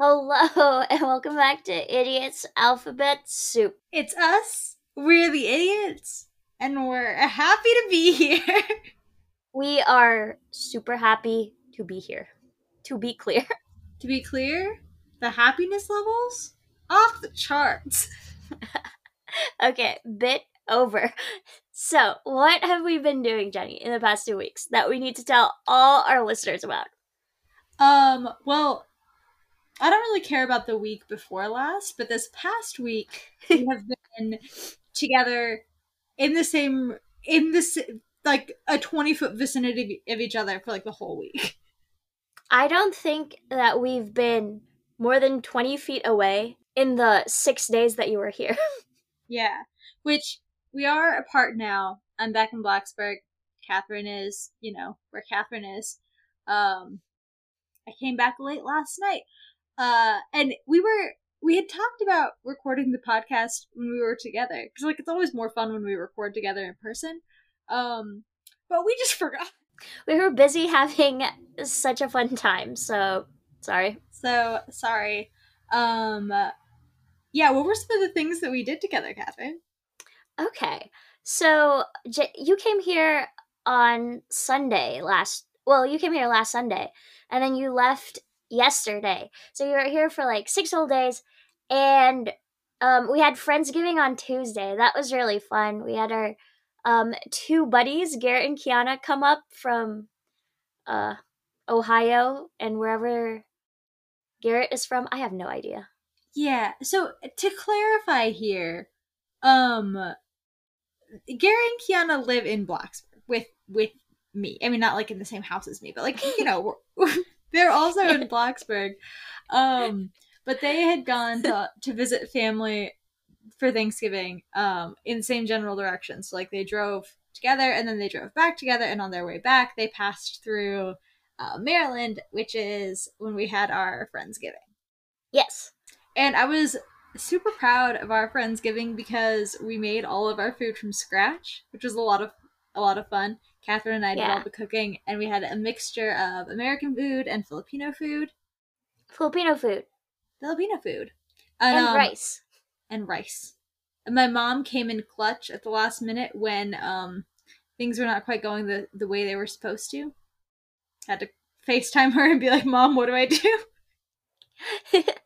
Hello, and welcome back to Idiots Alphabet Soup. It's us. We're the idiots. And we're happy to be here. We are super happy to be here. To be clear. to be clear, the happiness levels off the charts. okay, bit over. So, what have we been doing, Jenny, in the past two weeks that we need to tell all our listeners about? Um, well, I don't really care about the week before last, but this past week we have been together in the same in this like a 20 foot vicinity of each other for like the whole week. I don't think that we've been more than 20 feet away in the 6 days that you were here. yeah, which we are apart now. I'm back in Blacksburg. Kathrine is, you know, where Kathrine is. Um I came back late last night. Uh, and we were we had talked about recording the podcast when we were together because like it's always more fun when we record together in person. Um, but we just forgot. We were busy having such a fun time, so sorry. So sorry. Um, yeah, what were some of the things that we did together, Kathrine? Okay, so J- you came here on Sunday last. Well, you came here last Sunday, and then you left yesterday. So you were here for like six whole days, and um, we had Friendsgiving on Tuesday. That was really fun. We had our um, two buddies, Garrett and Kiana, come up from uh, Ohio and wherever Garrett is from. I have no idea. Yeah. So to clarify here, um, Garrett and Kiana live in Blacksburg with with me. I mean, not like in the same house as me, but like you know, they're also in Blacksburg. Um, but they had gone to, to visit family for Thanksgiving um, in the same general direction. So, like, they drove together and then they drove back together. And on their way back, they passed through uh, Maryland, which is when we had our Friendsgiving. Yes. And I was super proud of our Friendsgiving because we made all of our food from scratch, which was a lot of a lot of fun. Kathrine and I did all the cooking, and we had a mixture of American food and Filipino food. Filipino food. Filipino food. And, and um, rice. And rice. And my mom came in clutch at the last minute when um, things were not quite going the, the way they were supposed to. Had to FaceTime her and be like, Mom, what do I do? it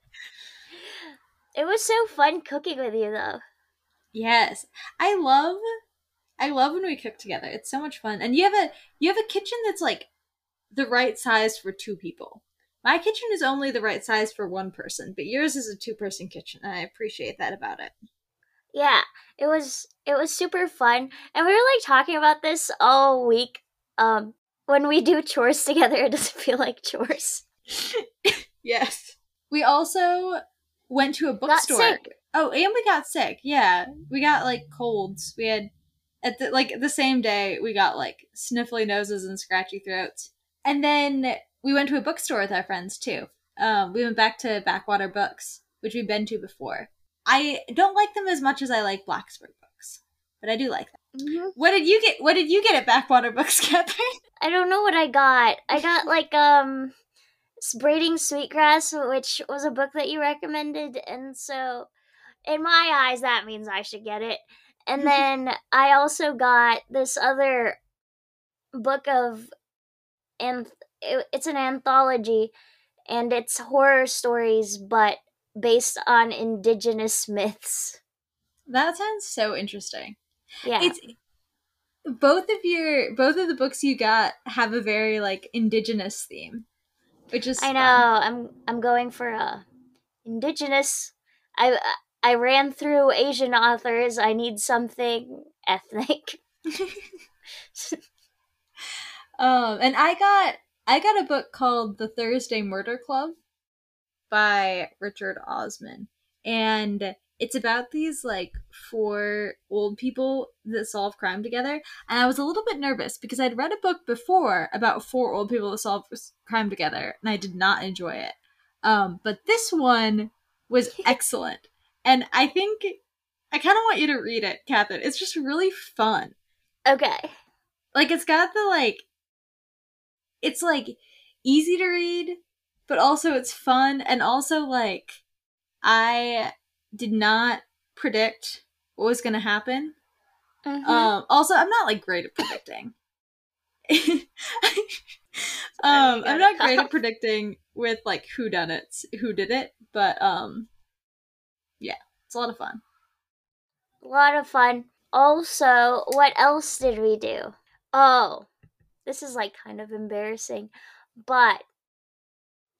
was so fun cooking with you, though. Yes. I love I love when we cook together. It's so much fun. And you have a you have a kitchen that's like the right size for two people. My kitchen is only the right size for one person, but yours is a two person kitchen, and I appreciate that about it. Yeah, it was it was super fun. And we were like talking about this all week. Um when we do chores together, it doesn't feel like chores. yes. We also went to a bookstore. Oh, and we got sick. Yeah. We got like colds. We had at the like the same day we got like sniffly noses and scratchy throats. And then we went to a bookstore with our friends too. Um, we went back to backwater books which we've been to before. I don't like them as much as i like blacksburg books but i do like them. Mm-hmm. what did you get what did you get at backwater books kathrine? I don't know what i got. I got like um braiding sweetgrass which was a book that you recommended and so in my eyes that means i should get it and mm-hmm. then I also got this other book of and it's an anthology and it's horror stories but based on indigenous myths. That sounds so interesting. Yeah. It's both of your both of the books you got have a very like indigenous theme. Which is I know. Fun. I'm I'm going for a indigenous I I ran through Asian authors. I need something ethnic. um, and I got I got a book called The Thursday Murder Club by Richard Osman, and it's about these like four old people that solve crime together. And I was a little bit nervous because I'd read a book before about four old people that solve crime together, and I did not enjoy it. Um, but this one was excellent. And I think I kind of want you to read it, Kathrine. It's just really fun. Okay. Like it's got the like it's like easy to read, but also it's fun and also like I did not predict what was going to happen. Mhm. Um also I'm not like great at predicting. um I'm not great at predicting with like who done it, who did it, but um yeah, it's a lot of fun. a lot of fun. Also, what else did we do? Oh, this is like kind of embarrassing, but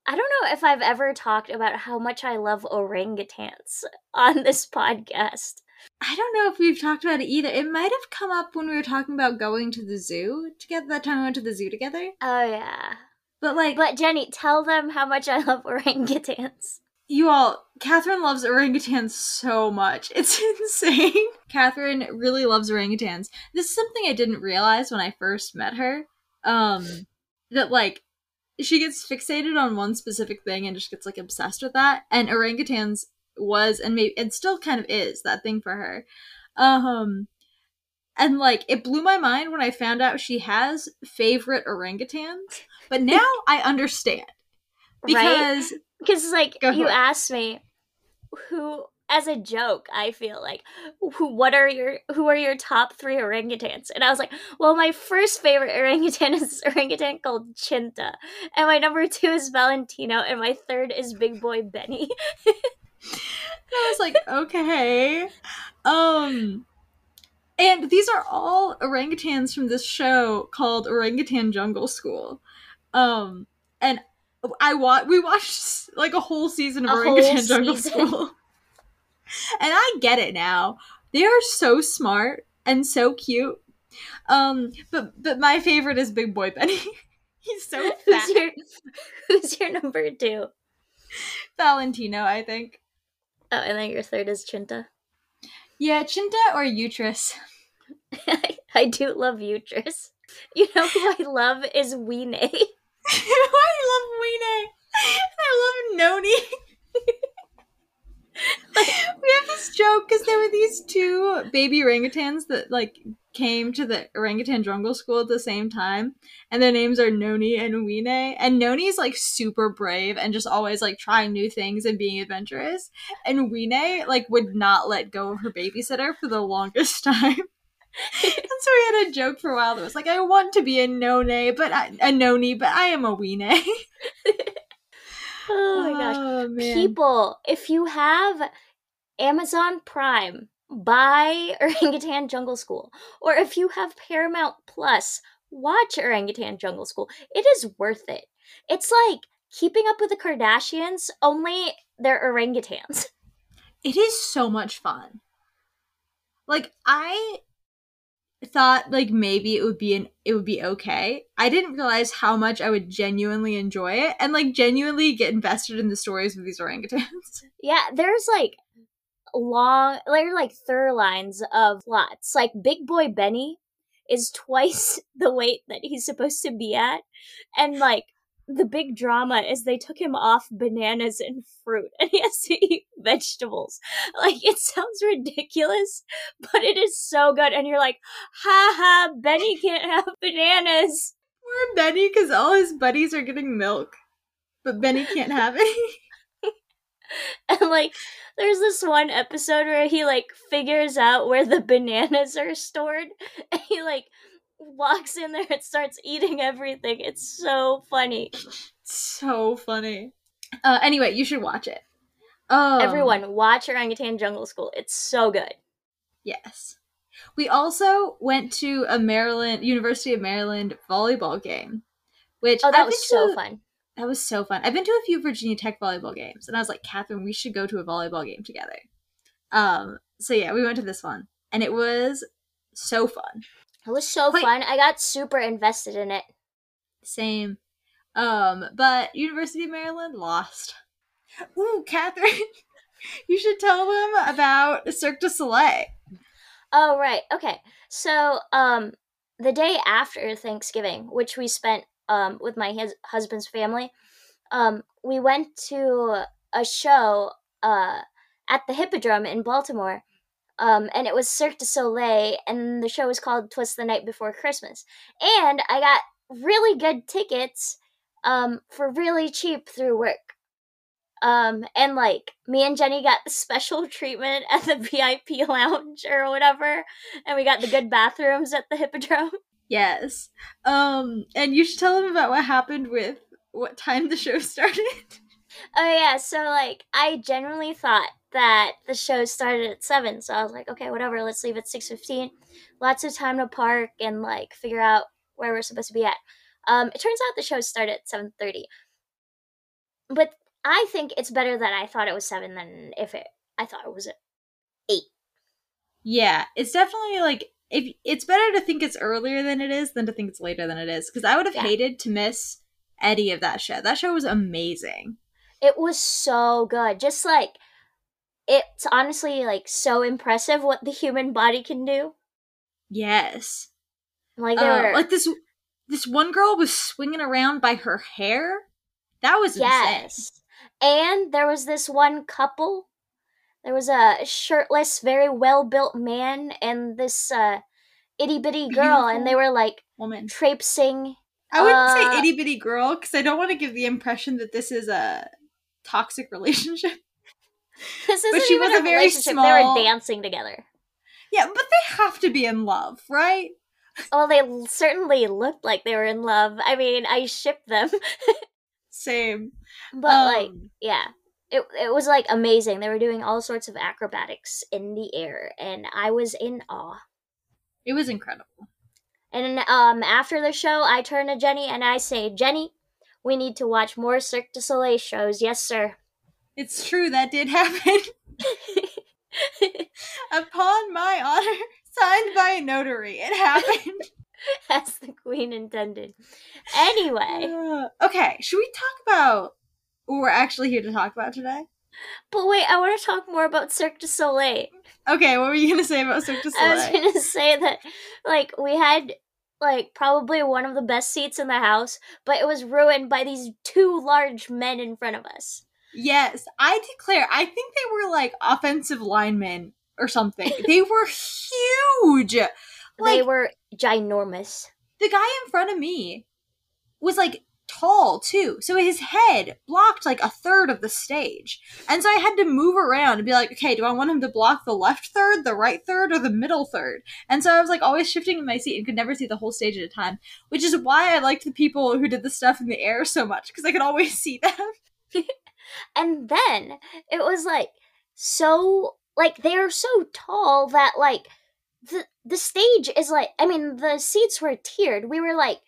I don't know if I've ever talked about how much I love orangutans on this podcast. I don't know if we've talked about it either. It might have come up when we were talking about going to the zoo together. That time we went to the zoo together. Oh yeah. But like, But Jenny, tell them how much I love orangutans. You all, Kathrine loves orangutans so much. It's insane. Kathrine really loves orangutans. This is something I didn't realize when I first met her. Um, that like she gets fixated on one specific thing and just gets like obsessed with that. And orangutans was and maybe and still kind of is that thing for her. Um, and like it blew my mind when I found out she has favorite orangutans. But now I understand Right? because Because like you it. asked me who as a joke, I feel like who what are your who are your top three orangutans? And I was like, well, my first favorite orangutan is this orangutan called Chinta, and my number two is Valentino, and my third is Big Boy Benny. I was like, okay. Um and these are all orangutans from this show called Orangutan Jungle School. Um and I wa- we watched like a whole season of Orangutan Jungle. School. and I get it now. They are so smart and so cute. Um but but my favorite is Big Boy Benny. He's so fat. who's your who's your number two? Valentino, I think. Oh, and then your third is Chinta. Yeah, Chinta or Utrus. I, I do love Utris. You know who I love is Weenie. I love Weenie. I love Noni. we have this joke because there were these two baby orangutans that like came to the orangutan jungle school at the same time, and their names are Noni and Weenie. And Noni's like super brave and just always like trying new things and being adventurous, and Weenie like would not let go of her babysitter for the longest time. And so we had a joke for a while that was like, "I want to be a Noni, but I, a Noni, but I am a Weenie." Oh my gosh. Oh. People, if you have Amazon Prime, buy Orangutan Jungle School. Or if you have Paramount Plus, watch Orangutan Jungle School. It is worth it. It's like keeping up with the Kardashians, only they're orangutans. it is so much fun. Like I thought like maybe it would be an it would be okay. I didn't realize how much I would genuinely enjoy it and like genuinely get invested in the stories of these orangutans. Yeah, there's like long, there are like third lines of plots. Like Big Boy Benny is twice the weight that he's supposed to be at, and like the big drama is they took him off bananas and fruit, and he has to eat vegetables. Like it sounds ridiculous, but it is so good, and you're like, ha ha, Benny can't have bananas. Poor Benny because all his buddies are getting milk, but Benny can't have any. And like, there's this one episode where he like figures out where the bananas are stored, and he like walks in there and starts eating everything. It's so funny. so funny. Uh, anyway, you should watch it. Um, Everyone, watch Orangutan Jungle School. It's so good. Yes. We also went to a Maryland University of Maryland volleyball game, which Oh, that I've was so to- fun. That was so fun. I've been to a few Virginia Tech volleyball games, and I was like, Kathrine, we should go to a volleyball game together. Um. So yeah, we went to this one, and it was so fun. It was so Wait. fun. I got super invested in it. Same. Um. But University of Maryland lost. Ooh, Kathrine, you should tell them about Cirque du Soleil. Oh right, okay. So um, the day after Thanksgiving, which we spent um with my hus- husband's family, um, we went to a show uh at the Hippodrome in Baltimore. Um, and it was Cirque du Soleil, and the show was called 'Twas the Night Before Christmas." And I got really good tickets um for really cheap through work. Um and like me and Jenny got the special treatment at the VIP lounge or whatever, and we got the good bathrooms at the Hippodrome. Yes. Um, and you should tell them about what happened with what time the show started. Oh yeah, so like I genuinely thought that the show started at seven, so I was like, okay, whatever, let's leave at six fifteen. Lots of time to park and like figure out where we're supposed to be at. Um, it turns out the show started at seven thirty, but I think it's better that I thought it was seven than if it I thought it was eight. Yeah, it's definitely like if it's better to think it's earlier than it is than to think it's later than it is. Because I would have Yeah. hated to miss any of that show. That show was amazing. It was so good. Just like it's honestly like so impressive what the human body can do. Yes. Like they Uh, were like this this one girl was swinging around by her hair. That was insane. Yes. And there was this one couple. There was a shirtless, very well built man and this uh, itty bitty girl, and they were like Woman. traipsing. I wouldn't Uh, say itty bitty girl because I don't want to give the impression that this is a toxic relationship. This isn't she even was a a very relationship. They small- were dancing together. Yeah, but they have to be in love, right? Well, they certainly looked like they were in love. I mean, I shipped them, Same. but like, Um, yeah, it it was like amazing. They were doing all sorts of acrobatics in the air, and I was in awe. it was incredible. And um, after the show, I turn to Jenny and I say, Jenny, we need to watch more Cirque du Soleil shows. Yes, sir. It's true that did happen. Upon my honor, signed by a notary, it happened. As the queen intended. Anyway, Uh, okay, should we talk about what we're actually here to talk about today? but wait, I want to talk more about Cirque du Soleil. Okay, what were you gonna say about Cirque du Soleil? I was going to say that, like, we had, like, probably one of the best seats in the house, but it was ruined by these two large men in front of us. Yes, I declare, I think they were like offensive linemen or something. they were huge. they were ginormous. the guy in front of me was like tall too. So his head blocked like a third of the stage. And so I had to move around and be like, okay, do I want him to block the left third, the right third, or the middle third? And so I was like always shifting in my seat and could never see the whole stage at a time, which is why I liked the people who did the stuff in the air so much because I could always see them. And then it was like so like they're so tall that like the the stage is like I mean the seats were tiered. We were like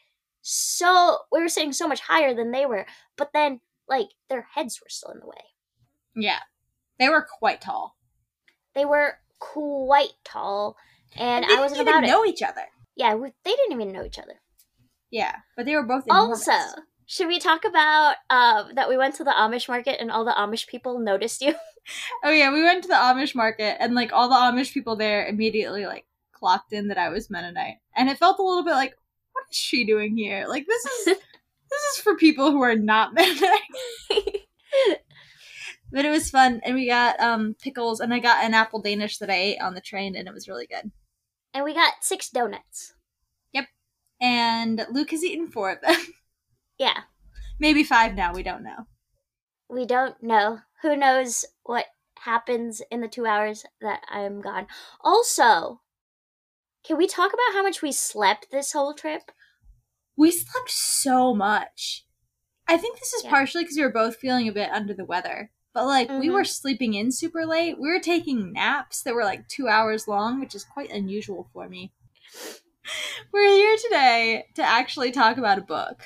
so we were sitting so much higher than they were, but then like their heads were still in the way. Yeah. They were quite tall. They were quite tall, and, And they I wasn't didn't about know it. each other. Yeah, we, they didn't even know each other. Yeah, but they were both enormous. Also, should we talk about uh, that we went to the Amish market and all the Amish people noticed you? Oh yeah, we went to the Amish market and like all the Amish people there immediately like clocked in that I was Mennonite. And it felt a little bit like, what is she doing here? Like this is this is for people who are not Mennonite. But it was fun and we got um pickles and I got an apple Danish that I ate on the train and it was really good. and we got six donuts. Yep, and Luke has eaten four of them. Yeah, Maybe five now, we don't know. we don't know. Who knows what happens in the two hours that I'm gone? Also, can we talk about how much we slept this whole trip? We slept so much. I think this is Yeah. partially because we were both feeling a bit under the weather. But like we Mhm. were sleeping in super late. We were taking naps that were like two hours long, which is quite unusual for me. we're here today to actually talk about a book.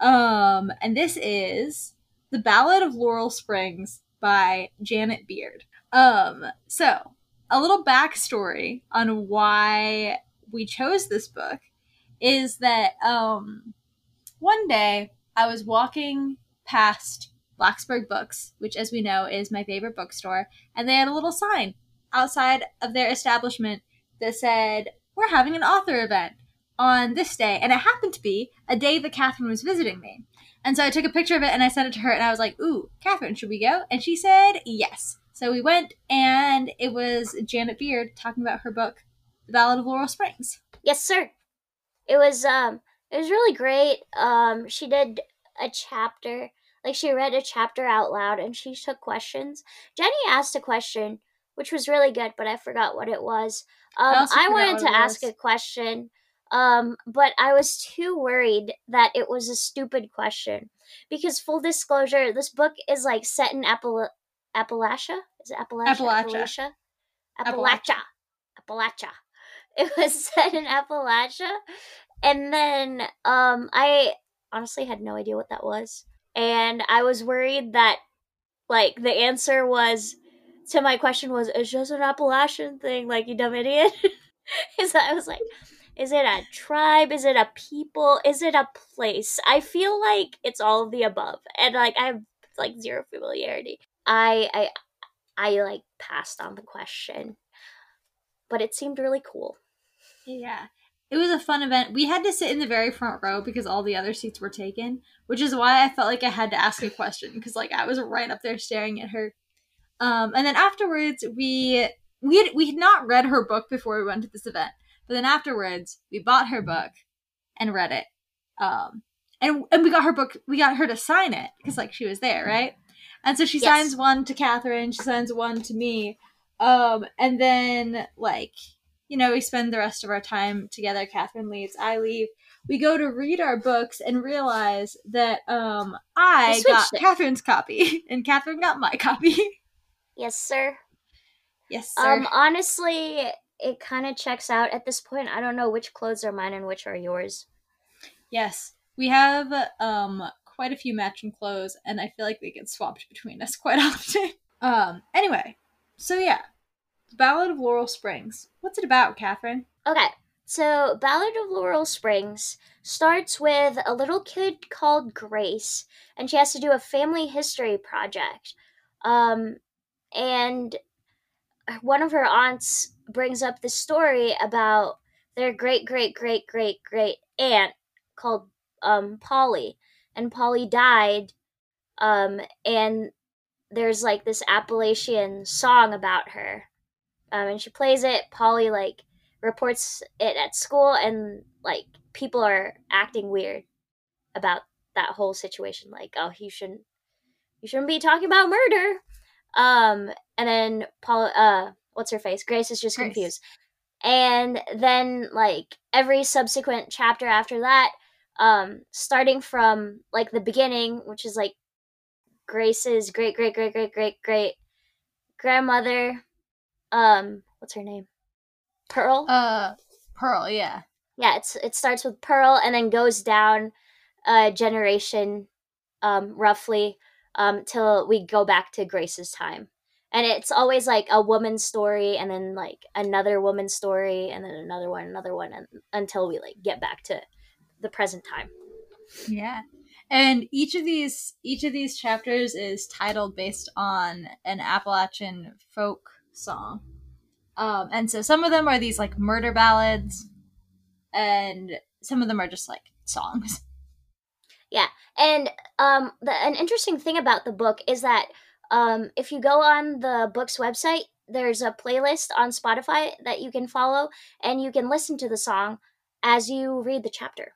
Um, and this is The Ballad of Laurel Springs by Janet Beard. Um, so a little backstory on why we chose this book is that um one day I was walking past Blacksburg Books, which as we know is my favorite bookstore, and they had a little sign outside of their establishment that said, We're having an author event on this day. And it happened to be a day that Kathrine was visiting me. And so I took a picture of it and I sent it to her and I was like, Ooh, Kathrine, should we go? And she said yes. So we went and it was Janet Beard talking about her book, The Ballad of Laurel Springs. Yes, sir. It was um it was really great. Um she did a chapter. Like she read a chapter out loud and she took questions. Jenny asked a question, which was really good, but I forgot what it was. Um, also I, wanted to ask was. a question, um, but I was too worried that it was a stupid question. Because full disclosure, this book is like set in Appala- Appalachia. Is it Appalachia? Appalachia. Appalachia. Appalachia. Appalachia. It was set in Appalachia, and then um, I honestly had no idea what that was, and I was worried that like the answer was to my question was it's just an Appalachian thing, like you dumb idiot. Is I was like, is it a tribe? Is it a people? Is it a place? I feel like it's all of the above, and like I have like zero familiarity. I I I like passed on the question, but it seemed really cool. Yeah. It was a fun event. We had to sit in the very front row because all the other seats were taken, which is why I felt like I had to ask a question because like I was right up there staring at her. Um, and then afterwards, we we had, we had not read her book before we went to this event, but then afterwards, we bought her book and read it. Um, and and we got her book. We got her to sign it because like she was there, right? And so she Yes. signs one to Kathrine. She signs one to me. Um, and then like you know, we spend the rest of our time together. Kathrine leaves, I leave. We go to read our books and realize that um I got it. Kathrine's copy and Kathrine got my copy. Yes, sir. yes, sir. Um, honestly, it kind of checks out at this point. I don't know which clothes are mine and which are yours. yes. We have um quite a few matching clothes and I feel like they get swapped between us quite often. um anyway, so yeah. the Ballad of Laurel Springs. What's it about, Kathrine? Okay, so Ballad of Laurel Springs starts with a little kid called Grace, and she has to do a family history project. Um, and one of her aunts brings up the story about their great great great great great aunt called um, Polly, and Polly died. Um, and there's like this Appalachian song about her. Um, and she plays it. Polly like reports it at school, and like people are acting weird about that whole situation. Like, oh, you shouldn't, you shouldn't be talking about murder. Um, and then Paul, uh, what's her face? Grace is just Grace. confused. And then like every subsequent chapter after that, um, starting from like the beginning, which is like Grace's great great great great great great grandmother um what's her name pearl Uh Pearl, yeah. yeah it's it starts with pearl and then goes down a generation um roughly um till we go back to grace's time and it's always like a woman's story and then like another woman's story and then another one another one and, until we like get back to the present time Yeah. And each of these each of these chapters is titled based on an Appalachian folk song. Um and so some of them are these like murder ballads and some of them are just like songs. Yeah, and um, the, an interesting thing about the book is that um, if you go on the book's website, there's a playlist on Spotify that you can follow, and you can listen to the song as you read the chapter,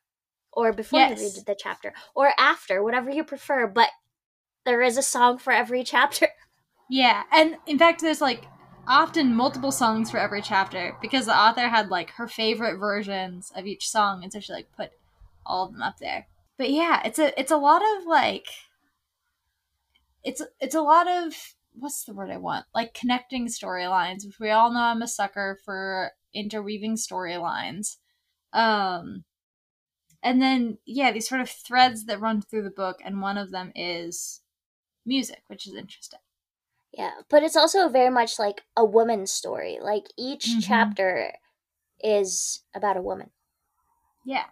or before Yes. you read the chapter, or after, whatever you prefer. But there is a song for every chapter. Yeah, and in fact there's like often multiple songs for every chapter because the author had like her favorite versions of each song and so she like put all of them up there. But yeah, it's a it's a lot of like it's it's a lot of what's the word I want? Like connecting storylines, which we all know I'm a sucker for interweaving storylines. Um and then yeah, these sort of threads that run through the book and one of them is music, which is interesting. Yeah, but it's also very much like a woman's story. Like each Mhm. chapter is about a woman. Yeah.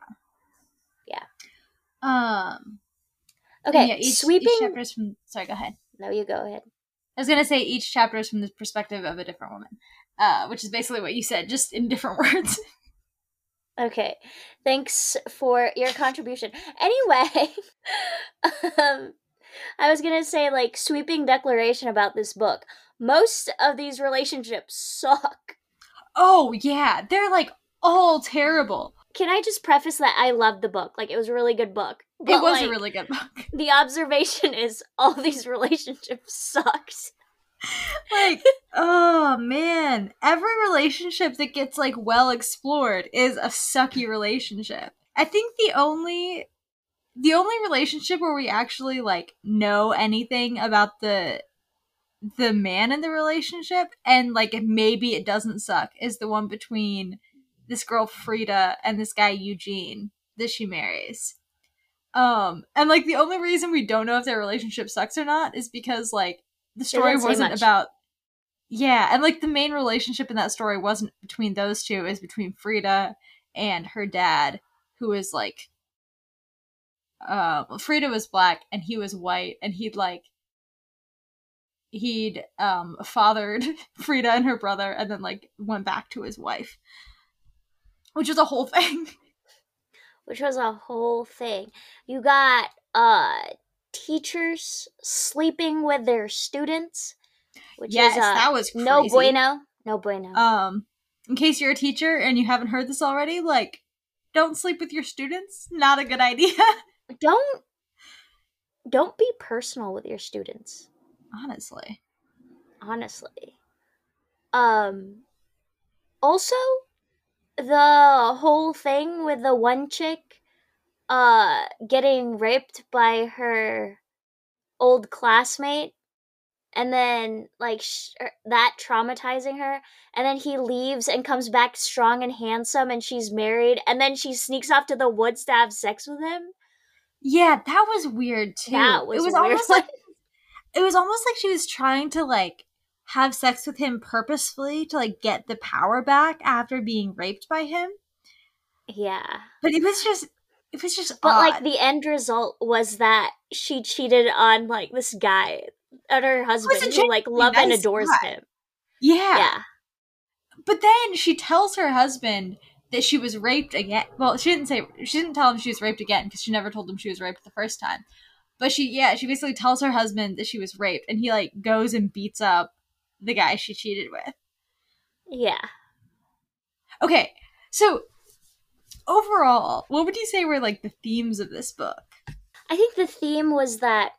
Um. Okay, yeah, each, sweeping. Each chapter is from. Sorry, go ahead. no, you go ahead. I was gonna say each chapter is from the perspective of a different woman, uh, which is basically what you said, just in different words. Okay, thanks for your contribution. Anyway, um, I was gonna say like sweeping declaration about this book. Most of these relationships suck. oh yeah, they're like all terrible. Can I just preface that I loved the book? Like, it was a really good book. it was like, a really good book. The observation is all these relationships sucked. like oh man every relationship that gets like well explored is a sucky relationship i think the only the only relationship where we actually like know anything about the the man in the relationship and like maybe it doesn't suck is the one between this girl frida and this guy eugene that she marries. Um and like the only reason we don't know if their relationship sucks or not is because like the story wasn't about yeah and like the main relationship in that story wasn't between those two is between frida and her dad who is like uh frida was black and he was white and he'd like he'd um fathered frida and her brother and then like went back to his wife which was a whole thing which was a whole thing. You got uh teachers sleeping with their students, which yes is uh, that was crazy. no bueno, no bueno. um in case you're a teacher and you haven't heard this already like don't sleep with your students not a good idea don't don't be personal with your students, honestly honestly. Um also the whole thing with the one chick uh getting raped by her old classmate and then like sh- er, that traumatizing her and then he leaves and comes back strong and handsome and she's married and then she sneaks off to the woods to have sex with him? Yeah that was weird too. That was, it was weird. almost like it was almost like she was trying to like have sex with him purposefully to like get the power back after being raped by him. Yeah. But it was just it was just but like the end result was that she cheated on like this guy on her husband who like genuinely love and adores guy. him. Yeah. yeah. But then she tells her husband that she was raped again. Well she didn't say she didn't tell him she was raped again because she never told him she was raped the first time. But she yeah she basically tells her husband that she was raped and he like goes and beats up the guy she cheated with yeah okay so overall what would you say were like the themes of this book I think the theme was that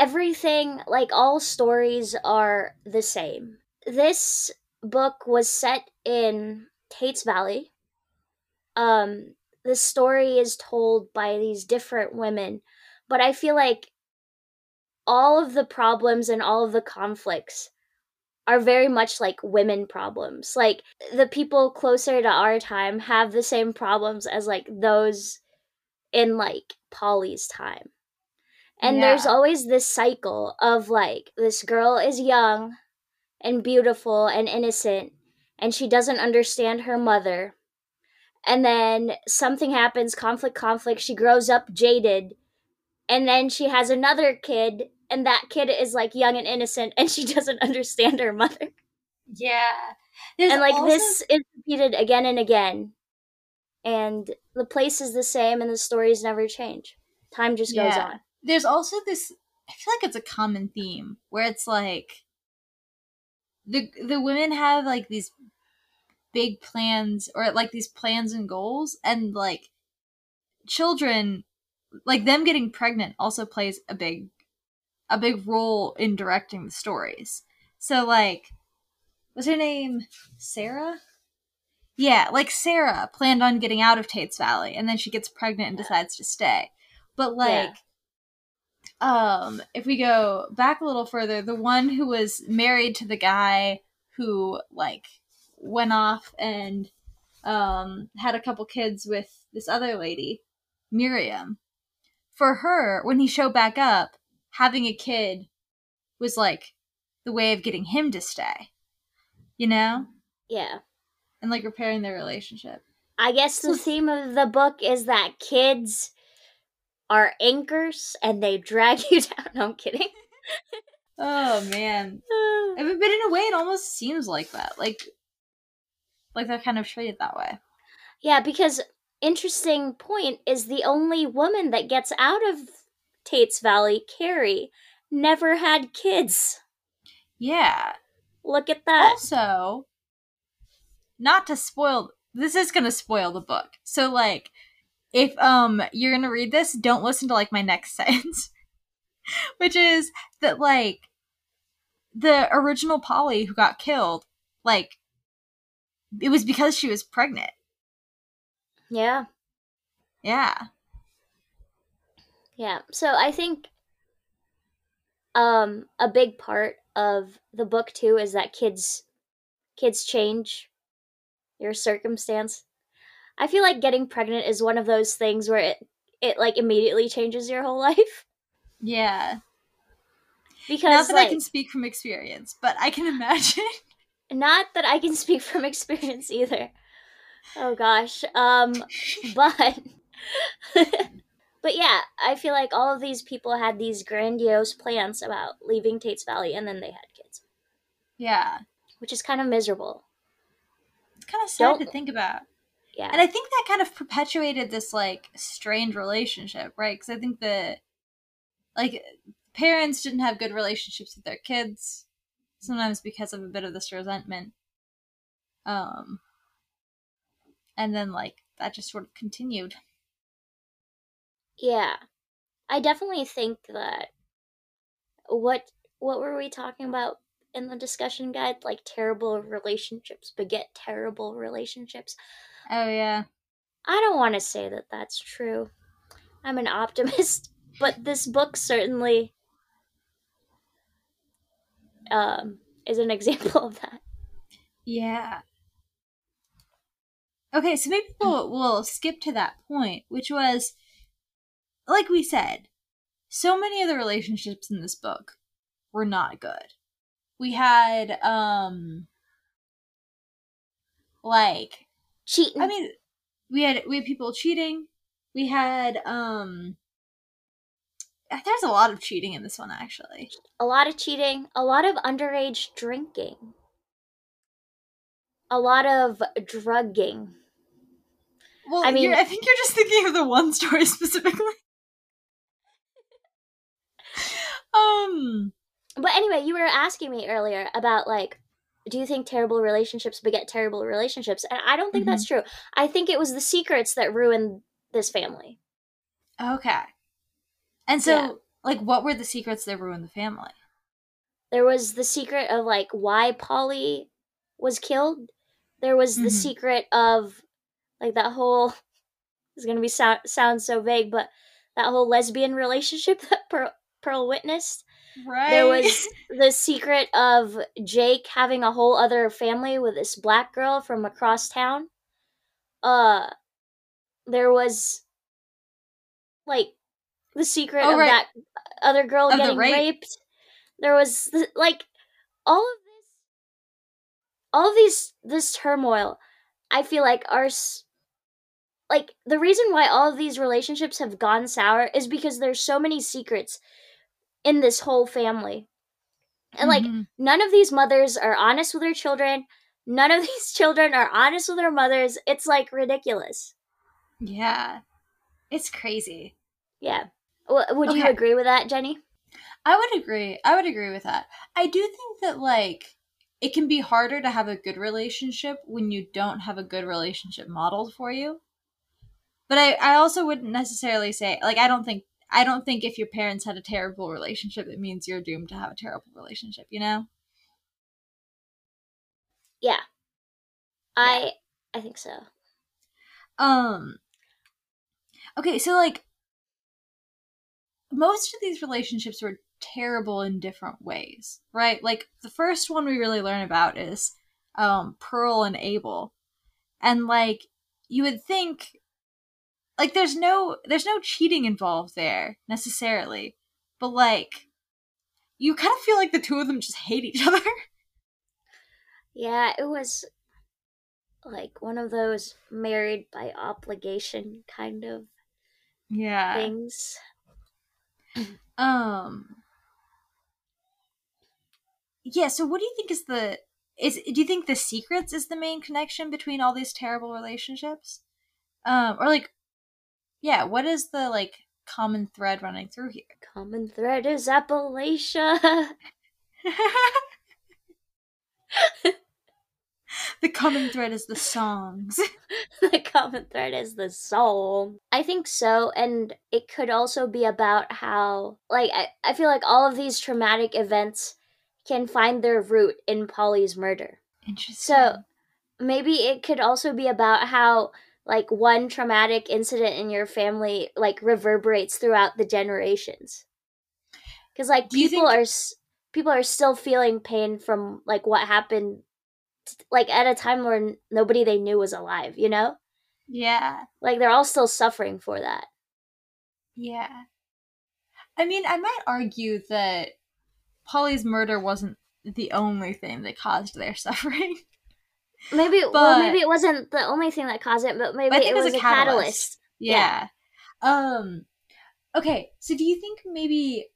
everything, like all stories, are the same. This book was set in Tates Valley. Um, the story is told by these different women, but I feel like all of the problems and all of the conflicts are very much like women problems. Like the people closer to our time have the same problems as like those in like Polly's time. And there's always this cycle of like this girl is young and beautiful and innocent and she doesn't understand her mother. And then something happens, conflict, conflict. She grows up jaded. And then she has another kid, and that kid is like young and innocent, and she doesn't understand her mother. yeah There's and like also- this is repeated again and again. And the place is the same, and the stories never change. Time just goes Yeah. on. there's also this i feel like it's a common theme where it's like the the women have like these big plans or like these plans and goals and like children like them getting pregnant also plays a big a big role in directing the stories. So like was her name sarah? Yeah like sarah planned on getting out of tate's valley and then she gets pregnant and decides to stay. But like um if we go back a little further the one who was married to the guy who like went off and um had a couple kids with this other lady miriam for her when he showed back up having a kid was like the way of getting him to stay you know Yeah. and like repairing their relationship I guess the theme of the book is that kids are anchors and they drag you down. No, I'm kidding. oh man but in a way it almost seems like that like like they're kind of treated that way yeah, because interesting point is the only woman that gets out of Tate's Valley, Carrie, never had kids. yeah Look at that. also not to spoil this is gonna spoil the book. So like if um you're gonna read this, don't listen to like my next sentence. Which is that like the original Polly who got killed, like it was because she was pregnant. Yeah. Yeah. Yeah. So I think um a big part of the book too is that kids kids change your circumstance. I feel like getting pregnant is one of those things where it it like immediately changes your whole life. Yeah. Because Not that like, I can speak from experience, but I can imagine. not that I can speak from experience either. Oh gosh. Um but but yeah, I feel like all of these people had these grandiose plans about leaving Tate's Valley and then they had kids, yeah. which is kind of miserable. It's kind of sad Don't- to think about. Yeah. And I think that kind of perpetuated this like strained relationship, right? Because I think that like parents didn't have good relationships with their kids, sometimes because of a bit of this resentment. Um, and then like that just sort of continued. Yeah. I definitely think that what what were we talking about in the discussion guide? Like terrible relationships beget terrible relationships. Oh yeah, I don't want to say that that's true. I'm an optimist, but this book certainly um is an example of that. yeah. Okay, so maybe we'll we'll skip to that point, which was like we said, so many of the relationships in this book were not good. We had um like Cheating. I mean we had we had people cheating. We had um there's a lot of cheating in this one actually. a lot of cheating, a lot of underage drinking, a lot of drugging. Well, I mean- I think you're just thinking of the one story specifically. Um But anyway, you were asking me earlier about like, do you think terrible relationships beget terrible relationships? And I don't think that's true. I think it was the secrets that ruined this family. Okay. And so, Yeah. like, what were the secrets that ruined the family? There was the secret of like why Polly was killed. There was the Mhm. secret of like that whole is going to be sound sound so vague, but that whole lesbian relationship that Pearl, Pearl witnessed. Right. There was the secret of Jake having a whole other family with this black girl from across town. Uh there was like the secret Oh, of right. that other girl Of the getting rape. raped. There was like all of this all of these this turmoil I feel like are like the reason why all of these relationships have gone sour is because there's so many secrets in this whole family. And like Mhm. none of these mothers are honest with their children. None of these children are honest with their mothers. It's like ridiculous. yeah, it's crazy. Yeah. W- would you agree with that, Jenny? I would agree. I would agree with that. I do think that like it can be harder to have a good relationship when you don't have a good relationship modeled for you. But I, I also wouldn't necessarily say like I don't think I don't think if your parents had a terrible relationship it means you're doomed to have a terrible relationship, you know? Yeah. I I think so. Um Okay, so like most of these relationships were terrible in different ways, right? Like the first one we really learn about is um Pearl and Abel. And like you would think like there's no there's no cheating involved there necessarily. But like you kind of feel like the two of them just hate each other. Yeah, it was like one of those married by obligation kind of Yeah. things. Um. Yeah. So, what do you think is the is? Do you think the secrets is the main connection between all these terrible relationships? Um, or like, yeah, what is the like common thread running through here? Common thread is Appalachia. the common thread is the songs. the common thread is the soul. I think so, and it could also be about how, like, I, I feel like all of these traumatic events can find their root in Polly's murder. Interesting. So maybe it could also be about how, like, one traumatic incident in your family, like, reverberates throughout the generations. Because, like, Do people think- are. People are still feeling pain from like what happened, like at a time where nobody they knew was alive. You know, yeah, like they're all still suffering for that. yeah. I mean, I might argue that Polly's murder wasn't the only thing that caused their suffering. Maybe well, maybe it wasn't the only thing that caused it, but maybe I think it was, a catalyst. Yeah. Um okay, so do you think maybe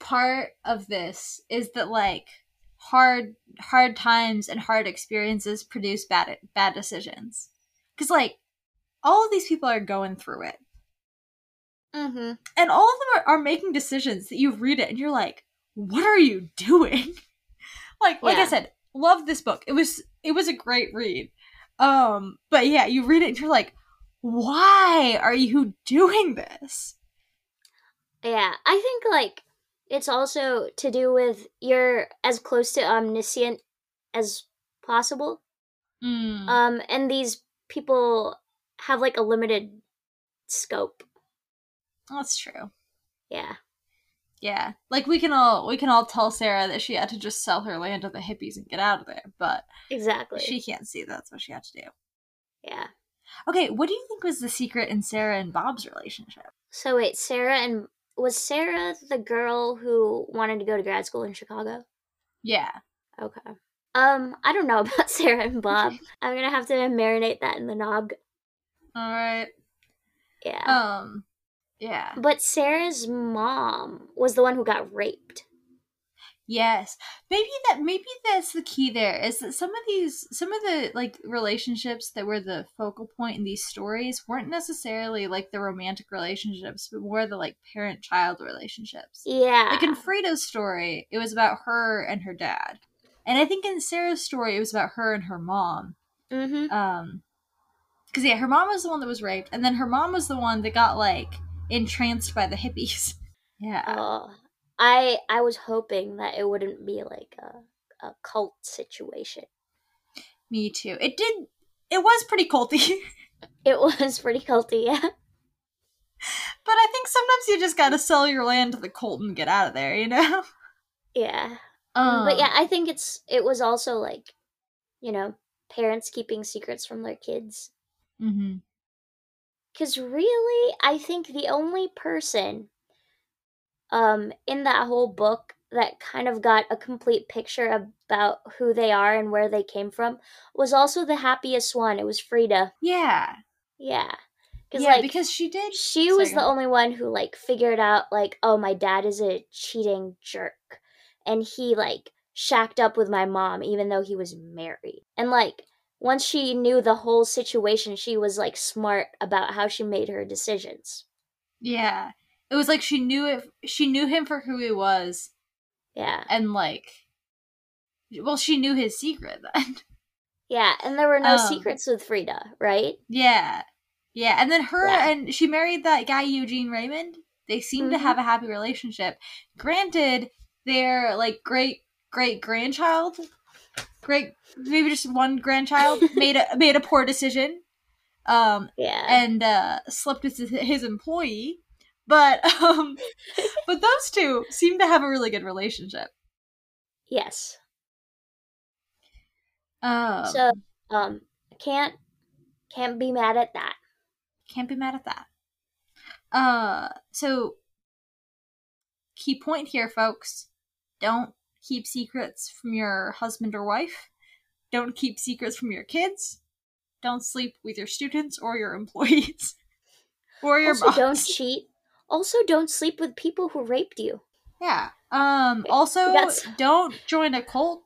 part of this is that like hard hard times and hard experiences produce bad bad decisions? Cuz like all of these people are going through it. Mm-hmm. And all of them are, are making decisions that you read it and you're like, "What are you doing?" like like I said, love this book. It was it was a great read. Um but yeah, you read it and you're like, "Why are you doing this?" Yeah, I think like it's also to do with you're as close to omniscient as possible. Mm. Um, and these people have like a limited scope. That's true. Yeah. Yeah. Like we can all we can all tell Sarah that she had to just sell her land to the hippies and get out of there, but Exactly. she can't see that's what she had to do. yeah. Okay, what do you think was the secret in Sarah and Bob's relationship? So wait, Sarah and was Sarah the girl who wanted to go to grad school in Chicago? Yeah. Okay. Um, I don't know about Sarah and Bob. I'm gonna have to marinate that in the nog. All right. Yeah. Um yeah. but Sarah's mom was the one who got raped. Yes. Maybe that maybe that's the key there is that some of these some of the like relationships that were the focal point in these stories weren't necessarily like the romantic relationships, but more the like parent child relationships. Yeah. Like in Frida's story, it was about her and her dad. And I think in Sarah's story it was about her and her mom. mm-hmm. Um cuz yeah, her mom was the one that was raped and then her mom was the one that got like entranced by the hippies. Yeah. Oh, I I was hoping that it wouldn't be like a a cult situation. Me too. It did it was pretty culty. It was pretty culty, yeah. But I think sometimes you just gotta sell your land to the cult and get out of there, you know? Yeah. Um, but yeah, I think it's it was also like, you know, parents keeping secrets from their kids. hmm Cause really, I think the only person um in that whole book that kind of got a complete picture about who they are and where they came from was also the happiest one. It was Frida. Yeah. Yeah. Cause Yeah, like because she did. she was the only one who like figured out like oh my dad is a cheating jerk and he like shacked up with my mom even though he was married and like once she knew the whole situation she was like smart about how she made her decisions Yeah. It was like she knew it. She knew him for who he was, yeah and like, well, she knew his secret then. yeah and there were no Um, secrets with frida right yeah, yeah. And then her Yeah. and she married that guy Eugene Raymond. They seem to Mhm. have a happy relationship. Granted, their like great great grandchild, great maybe just one grandchild made a made a poor decision. Um, yeah and uh, slept with his, employee. But um, but those two seem to have a really good relationship. yes Um, so um can't can't be mad at that can't be mad at that. Uh, so key point here, folks: don't keep secrets from your husband or wife. Don't keep secrets from your kids. Don't sleep with your students or your employees or your also boss. don't cheat also don't sleep with people who raped you Yeah. Um also That's- don't join a cult.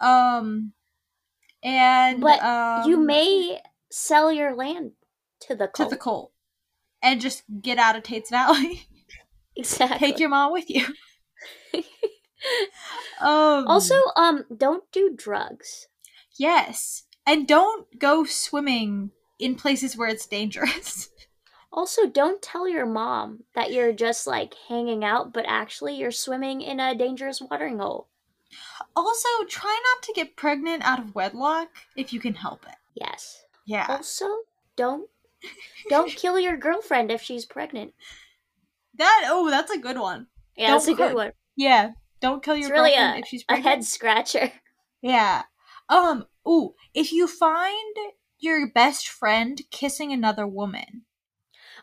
Um and But um, you may sell your land to the to cult. the cult and just get out of Tate's Valley. exactly. Take your mom with you. Um also, um, don't do drugs. Yes. And don't go swimming in places where it's dangerous. Also, don't tell your mom that you're just like hanging out, but actually you're swimming in a dangerous watering hole. Also, try not to get pregnant out of wedlock if you can help it. Yes. Yeah. Also, don't don't kill your girlfriend if she's pregnant. That oh, that's a good one. Yeah, that's a good one. Yeah. Don't kill your It's really girlfriend a, if she's pregnant. a head scratcher. Yeah. Um, ooh, if you find your best friend kissing another woman.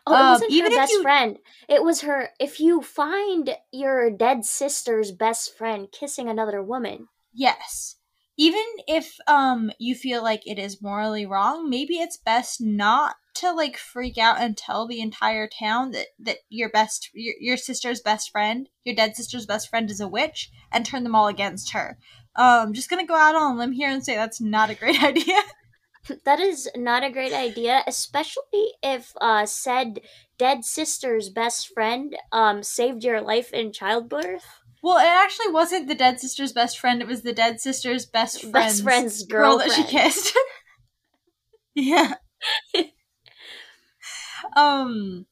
Oh, it Um, wasn't even her best you- friend. It was her. If you find your dead sister's best friend kissing another woman, Yes. Even if um you feel like it is morally wrong, maybe it's best not to like freak out and tell the entire town that that your best your, your sister's best friend, your dead sister's best friend is a witch and turn them all against her. Um just going to go out on a limb here and say that's not a great idea. that is not a great idea, especially if uh, said dead sister's best friend um saved your life in childbirth. Well, it actually wasn't the dead sister's best friend. It was the dead sister's best friend's, Best friend's girl that she kissed. yeah. Um,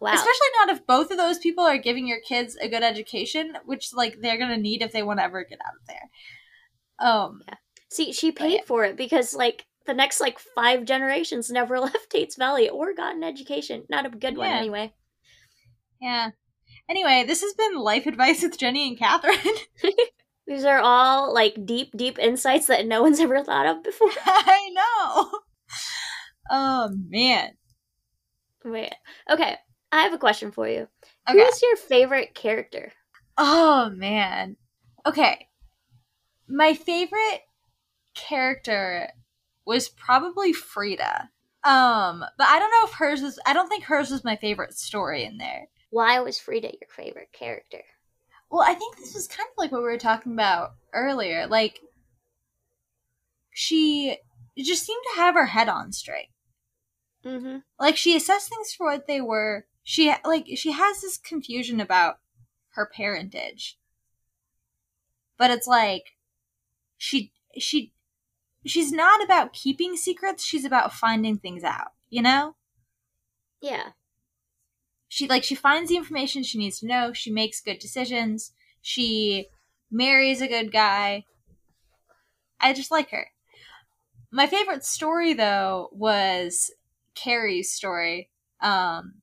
Wow. especially not if both of those people are giving your kids a good education, which like they're gonna need if they want to ever get out of there. Um, yeah. See, she paid yeah. for it because like the next like five generations never left Tates Valley or got an education. Not a good one anyway. yeah. Anyway, this has been life advice with Jenny and Kathrine. These are all like deep, deep insights that no one's ever thought of before. I know. Oh man. Wait. Okay, I have a question for you. Okay. Who's your favorite character? Oh man. Okay. My favorite character was probably Frida. Um, but I don't know if hers was I don't think hers was my favorite story in there. Why was Frida your favorite character? Well, I think this was kind of like what we were talking about earlier. Like she just seemed to have her head on straight. Mm-hmm. Like she assessed things for what they were. She like she has this confusion about her parentage. But it's like she she she's not about keeping secrets, she's about finding things out, you know? Yeah. She like she finds the information she needs to know, she makes good decisions, she marries a good guy. I just like her. My favorite story though was Carrie's story. Um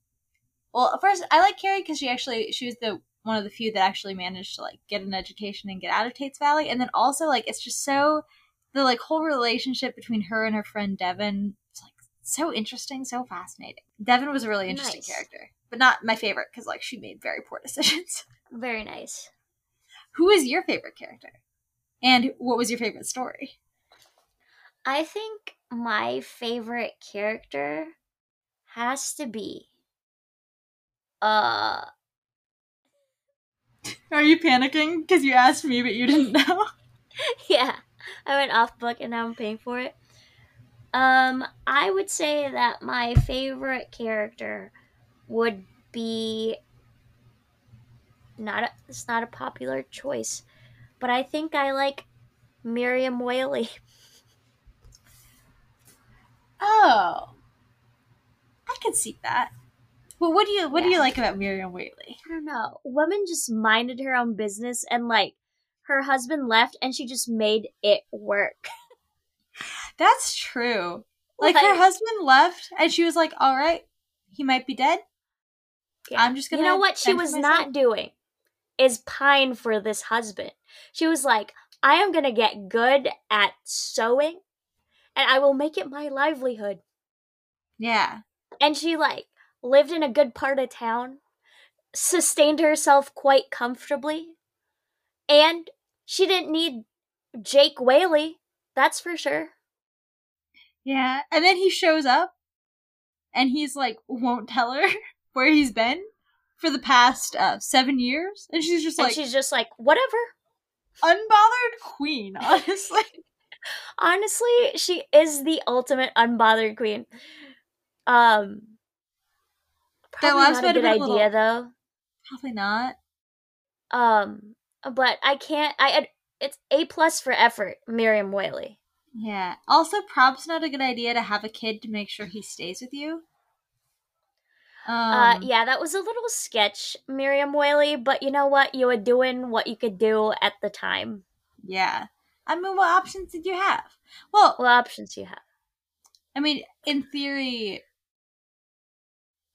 well, first I like Carrie because she actually she was the one of the few that actually managed to like get an education and get out of Tate's Valley, and then also like it's just so the like whole relationship between her and her friend Devin is like so interesting, so fascinating. Devin was a really interesting Nice. character, but not my favorite because like she made very poor decisions. Very nice. Who is your favorite character, and what was your favorite story? I think my favorite character has to be uh Are you panicking because you asked me but you didn't know? yeah. I went off book and now I'm paying for it. Um I would say that my favorite character would be not a, it's not a popular choice, but I think I like Miriam Whaley. Oh, I could see that. Well, what do you what do you like about Miriam Whaley? I don't know. Woman just minded her own business and like her husband left and she just made it work. That's true. Like, her husband left, and she was like, "All right, he might be dead." Yeah. I'm just gonna know what she was not doing is pine for this husband. She was like, I am gonna get good at sewing and I will make it my livelihood. Yeah, And she like lived in a good part of town, sustained herself quite comfortably, and she didn't need Jake Whaley, that's for sure. yeah. And then he shows up, and he's like, won't tell her where he's been for the past uh, seven years, and she's just And like she's just like, whatever. unbothered queen. Honestly, Honestly, she is the ultimate unbothered queen. Um probably lives not a good idea though. probably not. Um but I can't I it's A plus for effort, Miriam Whaley. Yeah. Also, probably not a good idea to have a kid to make sure he stays with you. Um, uh, yeah, that was a little sketch, Miriam Whaley, but you know what? You were doing what you could do at the time. Yeah. I mean, what options did you have? Well, What options do you have? I mean, in theory.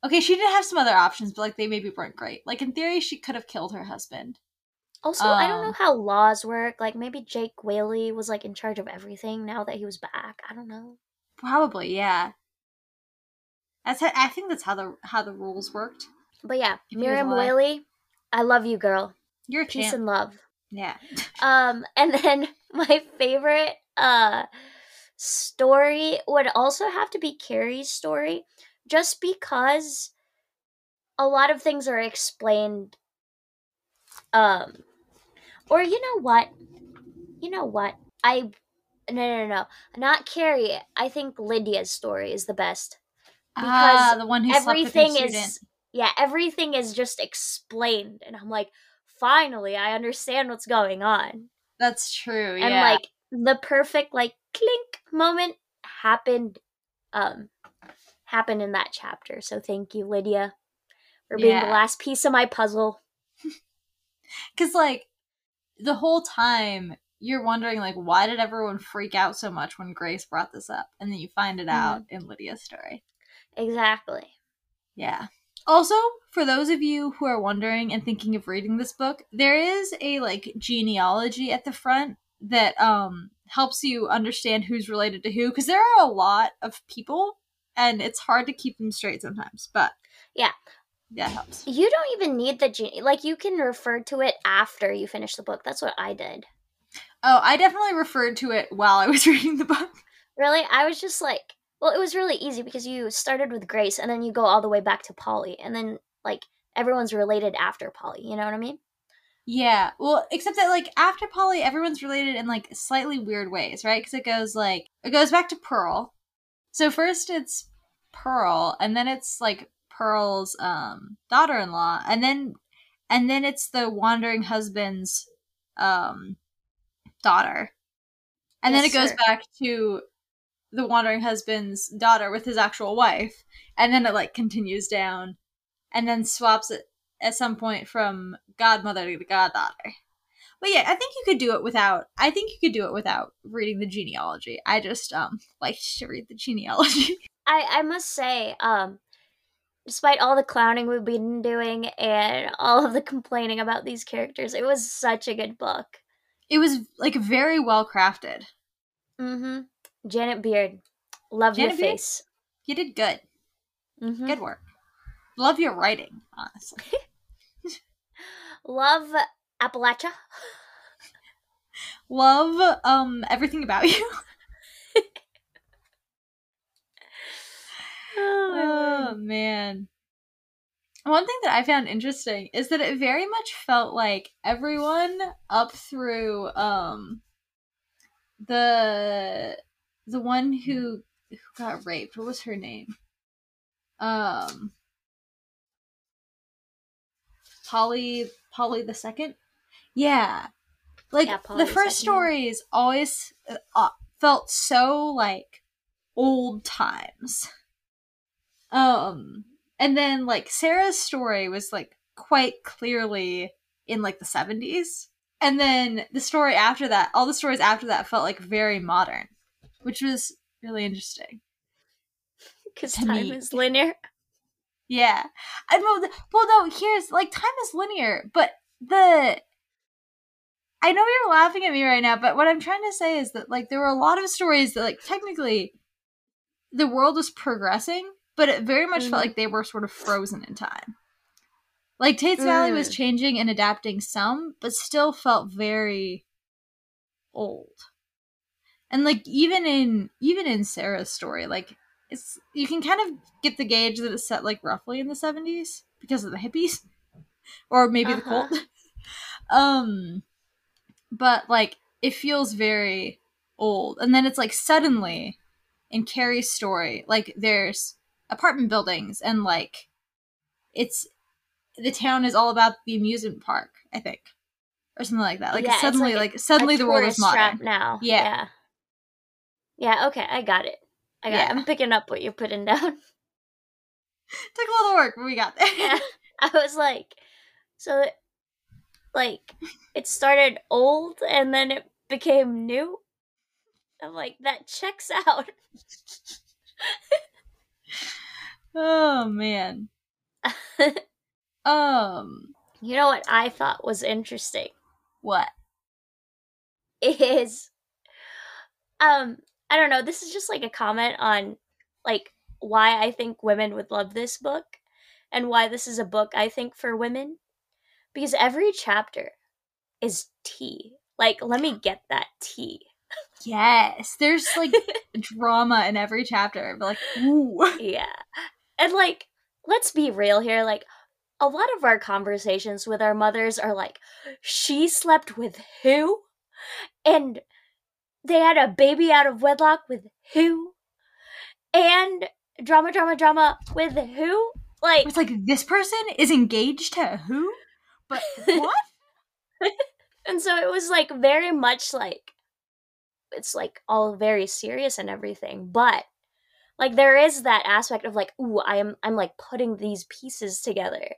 Okay, she did have some other options, but like they maybe weren't great. Like in theory, she could have killed her husband. Also, I don't know Um, how laws work. Like maybe Jake Whaley was like in charge of everything now that he was back. I don't know. Probably, yeah. That's how, I think that's how the how the rules worked. But yeah, If he was Miriam. Whaley, I love you, girl. You're a Peace champ. and love. Yeah. Um, and then my favorite uh story would also have to be Carrie's story, just because a lot of things are explained. Um, or you know what? You know what? I no no no not Carrie. I think Lydia's story is the best ah, the one who everything slept with her student. is yeah everything is just explained, and I'm like, finally, I understand what's going on. That's true. and yeah. like the perfect like clink moment happened um happened in that chapter so thank you lydia for being the last piece of my puzzle Because, like, the whole time you're wondering, like, why did everyone freak out so much when Grace brought this up? And then you find it out in Lydia's story. exactly Yeah. Also, for those of you who are wondering and thinking of reading this book, there is a, like, genealogy at the front that um helps you understand who's related to who. Because there are a lot of people, and it's hard to keep them straight sometimes. But, Yeah. That helps. you don't even need the genie like you can refer to it after you finish the book that's what i did Oh, I definitely referred to it while I was reading the book. really i was just like well it was really easy because you started with grace and then you go all the way back to polly and then like everyone's related after polly you know what i mean Yeah, well, except that like after Polly, everyone's related in like slightly weird ways, right? Because it goes like it goes back to Pearl. So first it's Pearl, and then it's like Pearl's um daughter-in-law, and then and then it's the wandering husband's um daughter, and then it goes sir. back to the wandering husband's daughter with his actual wife, and then it like continues down, and then swaps it at some point from godmother to goddaughter. But yeah, I think you could do it without. I think you could do it without reading the genealogy. I just um like to read the genealogy. I I must say, um, despite all the clowning we've been doing and all of the complaining about these characters, it was such a good book. it was like very well crafted. Mm-hmm. Janet Beard, love Janet your Beard? face. You did good. Mm-hmm. Good work. Love your writing, honestly. Love Appalachia. Love um everything about you. Oh man. One thing that I found interesting is that it very much felt like everyone up through um the the one who who got raped. What was her name? Um Polly Polly the second? Yeah. Like Yeah, the first stories always uh, uh, felt so like old times. Um, and then like Sarah's story was like quite clearly in like the 70s. And then the story after that, all the stories after that felt like very modern, which was really interesting. Because time me. is linear. Yeah. I know well no, here's like time is linear, but the I know you're laughing at me right now, but what I'm trying to say is that like there were a lot of stories that like technically the world was progressing, but it very much Mhm. felt like they were sort of frozen in time. Like Tate's Valley was Mm. changing and adapting some, but still felt very old. And like even in even in Sarah's story, like it's you can kind of get the gauge that it's set like roughly in the 70s because of the hippies or maybe the Uh-huh. cult. um but like it feels very old. And then it's like suddenly in Carrie's story, like there's apartment buildings and like it's the town is all about the amusement park, I think. or something like that. Like Yeah, suddenly, like like, suddenly the world is modern. now. Yeah. yeah. Yeah, okay, I got it. I got Yeah. it. I'm picking up what you're putting down. Took a little work, but we got there. yeah. I was like, so, it- like, it started old and then it became new. I'm like, that checks out. oh man. Um, you know what I thought was interesting what? is, um, I don't know. This is just like a comment on, like, why I think women would love this book and why this is a book I think for women. Because every chapter is tea. Like, let me get that tea. Yes, there's like drama in every chapter. But like, ooh, Yeah. And like, let's be real here. Like, a lot of our conversations with our mothers are like, she slept with who? And they had a baby out of wedlock with who? And drama, drama, drama with who? Like, it's like this person is engaged to who? But what? and so it was like very much like, it's like all very serious and everything, but like there is that aspect of like, ooh, I am, I'm like putting these pieces together. like,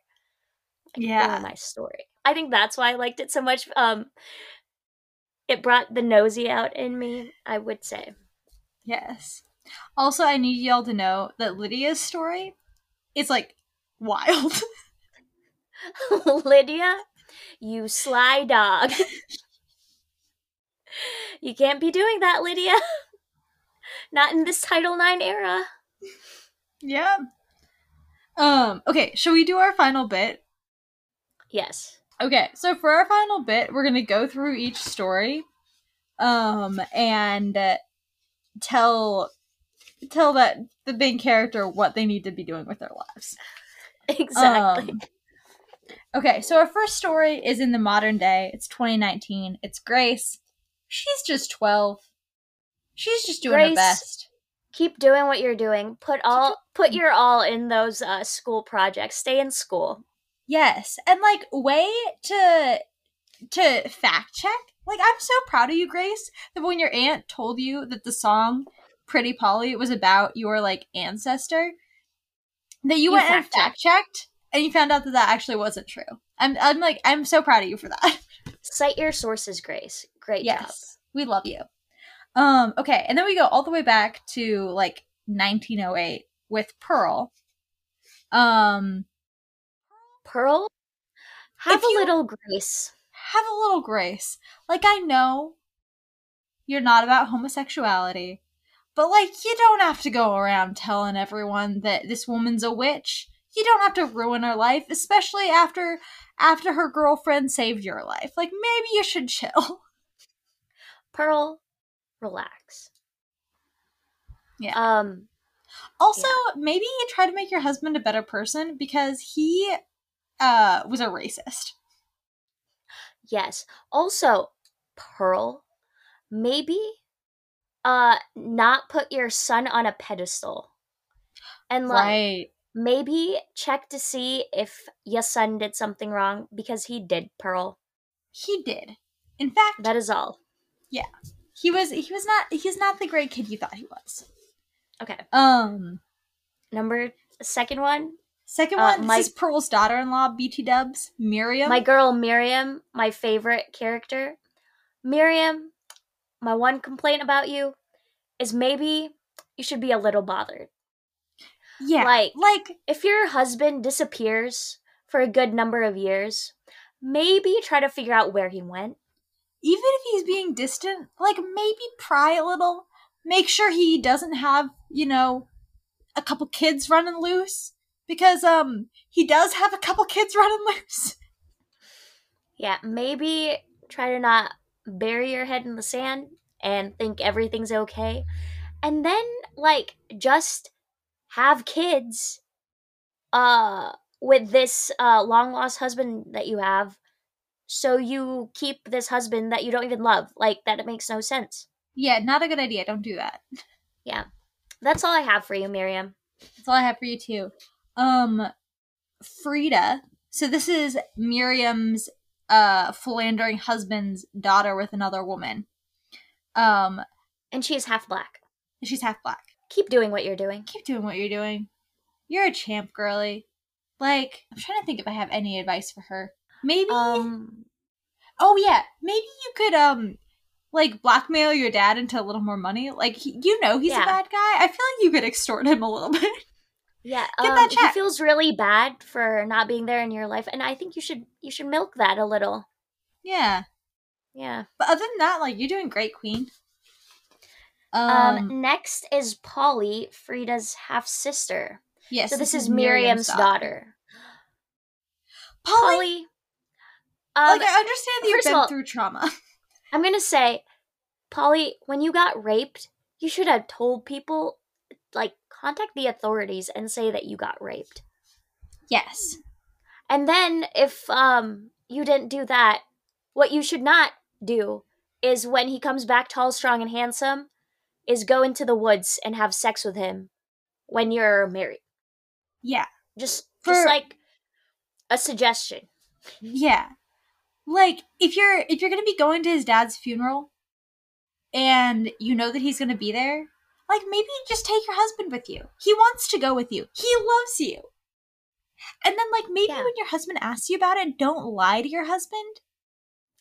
Yeah. my story. I think that's why I liked it so much. Um, it brought the nosy out in me. I would say. Yes. Also, I need y'all to know that Lydia's story is like wild. Lydia, you sly dog. you can't be doing that, Lydia. Not in this Title IX era. yeah. Um, okay, shall we do our final bit? Yes. Okay, so for our final bit, we're gonna go through each story, um, and uh, tell tell that the main character what they need to be doing with their lives. Exactly. Um, okay, so our first story is in the modern day. It's 2019. It's Grace. She's just 12. She's just doing her Grace- best. Keep doing what you're doing. Put all put your all in those uh, school projects. Stay in school. Yes, and like way to to fact check. Like I'm so proud of you, Grace, that when your aunt told you that the song "Pretty Polly" was about your like ancestor, that you, You went and fact-checked. fact checked, and you found out that that actually wasn't true. I'm I'm like I'm so proud of you for that. Cite your sources, Grace. Great job. yes, we love you. Um. Okay, and then we go all the way back to like 1908 with Pearl. Um. Pearl, have a little grace. have a little grace. Like, I know you're not about homosexuality, but like, you don't have to go around telling everyone that this woman's a witch. You don't have to ruin her life, especially after after her girlfriend saved your life. Like, maybe you should chill. Pearl, relax. Yeah. Um, Also, maybe you try to make your husband a better person because he uh was a racist. yes. Also, Pearl, maybe uh not put your son on a pedestal. And like Right. maybe check to see if your son did something wrong because he did, Pearl. He did. In fact, That is all. Yeah. He was he was not he's not the great kid you thought he was. Okay. Um Number second one, Second Uh, one, my- this is Pearl's daughter-in-law, BT Dubs, Miriam. my girl Miriam, my favorite character. Miriam, my one complaint about you is maybe you should be a little bothered. yeah, like- like if your husband disappears for a good number of years, maybe try to figure out where he went. even if he's being distant, like maybe pry a little. Make sure he doesn't have, you know, a couple kids running loose because um he does have a couple kids running loose. Yeah, maybe try to not bury your head in the sand and think everything's okay. And then like just have kids uh with this uh long lost husband that you have so you keep this husband that you don't even love. Like that it makes no sense. Yeah, not a good idea. Don't do that. Yeah. That's all I have for you, Miriam. That's all I have for you too. Um Frida. So this is Miriam's uh philandering husband's daughter with another woman. Um, And she's half black. she's half black. Keep doing what you're doing. Keep doing what you're doing. You're a champ, girly. Like, I'm trying to think if I have any advice for her. Maybe. Um, oh yeah, maybe you could um, like blackmail your dad into a little more money. Like, he, you know, he's Yeah. a bad guy. I feel like you could extort him a little bit. Yeah, Get um, that he feels really bad for not being there in your life, and I think you should you should milk that a little. yeah. Yeah. But other than that, like, you're doing great, Queen. Um, Um, next is Polly, Frida's half sister. yes. so this, is Miriam's daughter. Polly, Polly. Um, like, I understand that you've been all- through trauma. I'm gonna say, Polly, when you got raped, you should have told people, like, contact the authorities and say that you got raped. yes. And then if um you didn't do that, what you should not do is when he comes back tall, strong, and handsome, is go into the woods and have sex with him when you're married. Yeah. Just For- just like a suggestion. Yeah. Like if you're if you're going to be going to his dad's funeral and you know that he's going to be there, like maybe just take your husband with you. He wants to go with you. He loves you. And then like maybe Yeah. when your husband asks you about it, don't lie to your husband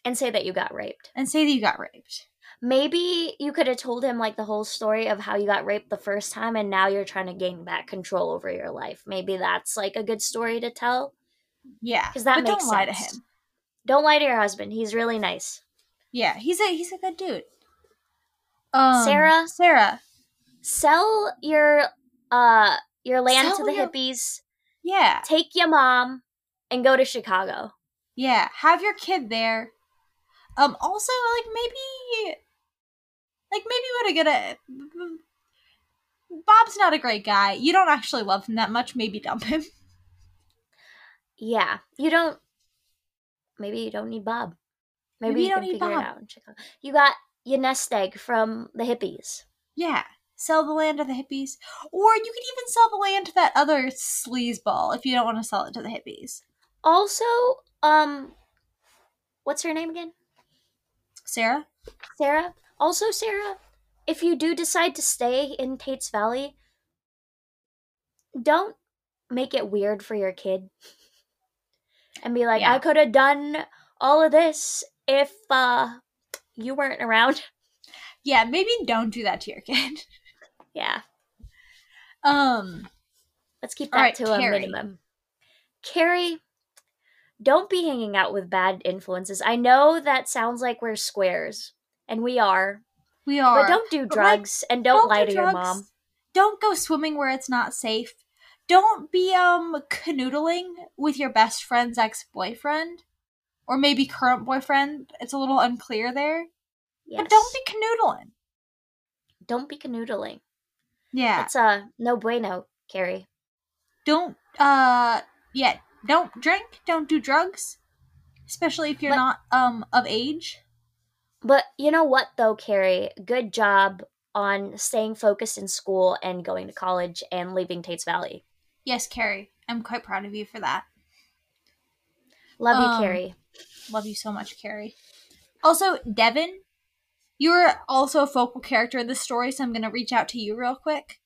And say that you got raped. and say that you got raped. Maybe you could have told him like the whole story of how you got raped the first time and now you're trying to gain back control over your life. Maybe that's like a good story to tell. Yeah. Because that but makes don't lie to him. Don't lie to your husband. He's really nice. Yeah, he's a he's a good dude. Um, Sarah? Sarah. Sell your uh your land Sell to the your- hippies. Yeah. Take your mom and go to Chicago. Yeah, have your kid there. Um, also, like maybe, like maybe what a good. A, Bob's not a great guy. You don't actually love him that much. Maybe dump him. Yeah. You don't maybe you don't need Bob. Maybe, Maybe you, you don't can need Bob. out in Chicago. You got your nest egg from the hippies. Yeah, sell the land to the hippies, or you could even sell the land to that other sleazeball if you don't want to sell it to the hippies. Also, um what's her name again? Sarah. Sarah. Also, Sarah, if you do decide to stay in Tate's Valley, don't make it weird for your kid. And be like, Yeah. I could have done all of this if uh you weren't around. Yeah, maybe don't do that to your kid. yeah. Um. Let's keep that right, to a minimum. Carrie, don't be hanging out with bad influences. I know that sounds like we're squares, and we are, We are. but don't do But, like, drugs and don't, Don't lie do to your mom. Don't go swimming where it's not safe. Don't be um canoodling with your best friend's ex-boyfriend or maybe current boyfriend. It's a little unclear there. Yes. But don't be canoodling. don't be canoodling. Yeah. It's uh no bueno, Carrie. Don't uh yeah, don't drink, don't do drugs, especially if you're But- not um of age. But you know what though, Carrie? Good job on staying focused in school and going to college and leaving Tate's Valley. Yes, Carrie. I'm quite proud of you for that. Love Um, you, Carrie. Love you so much, Carrie. Also, Devin, you're also a focal character in this story, so I'm gonna reach out to you real quick.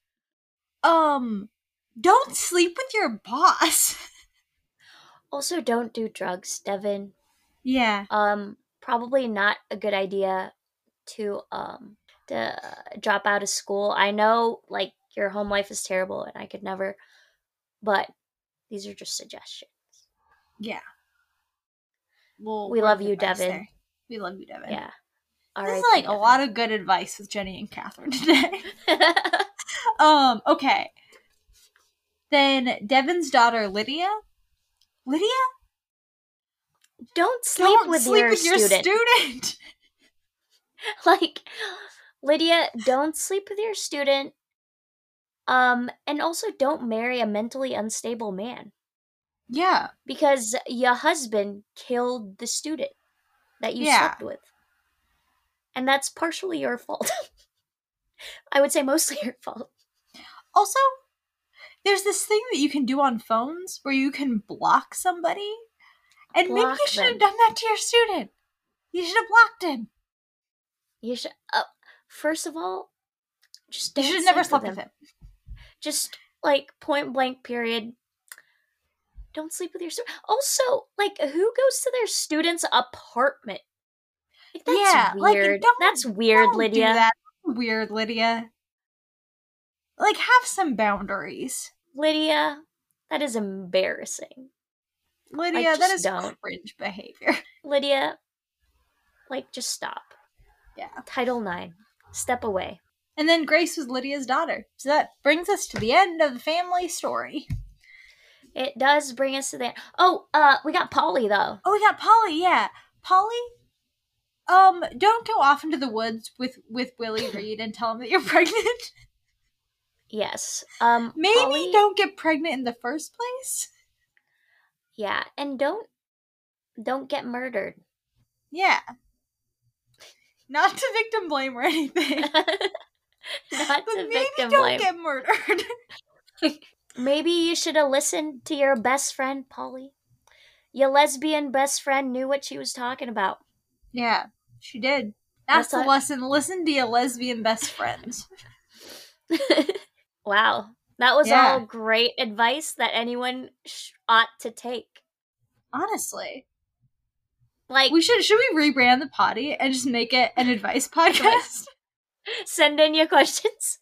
Um, don't sleep with your boss. Also, don't do drugs, Devin. yeah. Um, probably not a good idea to um to uh, drop out of school. I know like your home life is terrible, and I could never. But these are just suggestions. Yeah. Well, We love you, Devin. there. We love you, Devin. Yeah. All This right. is like a lot of good advice with Jenny and Kathrine today. um, okay. Then Devin's daughter Lydia. Lydia? don't sleep Don't with sleep your with your student. student. like Lydia, don't sleep with your student. Um, and also don't marry a mentally unstable man Yeah. because your husband killed the student that you Yeah. slept with. And that's partially your fault. I would say mostly your fault. Also, there's this thing that you can do on phones where you can block somebody. And maybe you should have done that to your student. You should have blocked him. You should. Uh, first of all, just You should have never slept with him. Just like point blank. Period. Don't sleep with your student. Also, like, who goes to their student's apartment? Like, that's Yeah, like, weird. don't- that's weird, Lydia. that. Weird, Lydia. Like, have some boundaries. Lydia, that is embarrassing. Lydia, that just is don't. cringe behavior. Lydia, like, just stop. Yeah. Title Nine. Step away. And then Grace was Lydia's daughter. So that brings us to the end of the family story. It does bring us to the Oh, uh, we got Polly though. Oh, we got Polly. Yeah, Polly. Um, don't go off into the woods with with Willie Reed and tell him that you're pregnant. Yes. Um, Maybe Polly- don't get pregnant in the first place. Yeah, and don't don't get murdered. Yeah. Not to victim blame or anything, Not but to maybe victim don't blame. get murdered. Maybe you should have listened to your best friend, Polly. Your lesbian best friend knew what she was talking about. yeah, she did. That's, what- lesson. Listen to your lesbian best friends. wow. That was Yeah. all great advice that anyone sh- ought to take. Honestly, Like, we should should we rebrand the potty and just make it an advice podcast? send in your questions.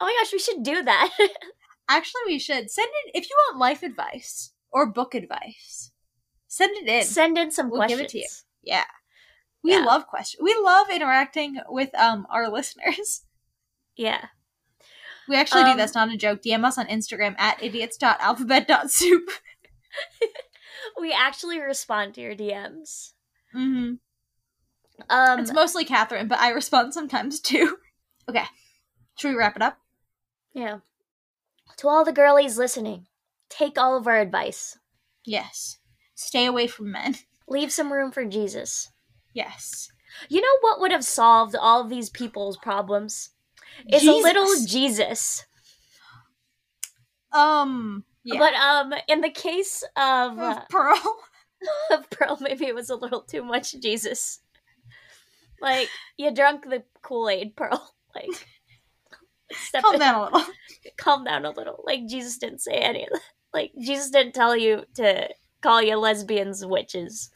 Oh my gosh, we should do that. Actually, we should send it if you want life advice or book advice. Send it in. send in some We'll give questions. it to you. Yeah. We Yeah. love questions. We love interacting with um our listeners. Yeah. We actually do Um, that's not a joke. DM us on Instagram at idiots.alphabet.soup. We actually respond to your DMs. Mm-hmm. Um It's mostly Kathrine, but I respond sometimes too. Okay. Should we wrap it up? yeah. To all the girlies listening, take all of our advice. Yes. Stay away from men. Leave some room for Jesus. Yes. You know what would have solved all of these people's problems? Is a little Jesus. um yeah. But um in the case of uh, Of Pearl. of Pearl, maybe it was a little too much Jesus. Like you drunk the Kool Aid, Pearl. Like step Calm in- down a little. calm down a little. Like Jesus didn't say any of that. Like Jesus didn't tell you to call you lesbians witches.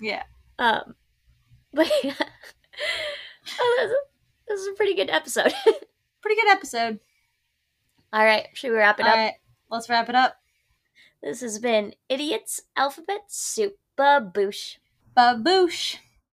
Yeah. Um, but yeah, Oh, this, is, a pretty good episode. Pretty good episode. All right, should we wrap it All up? right. Let's wrap it up. This has been Idiots Alphabet Soup. Baboosh. Baboosh.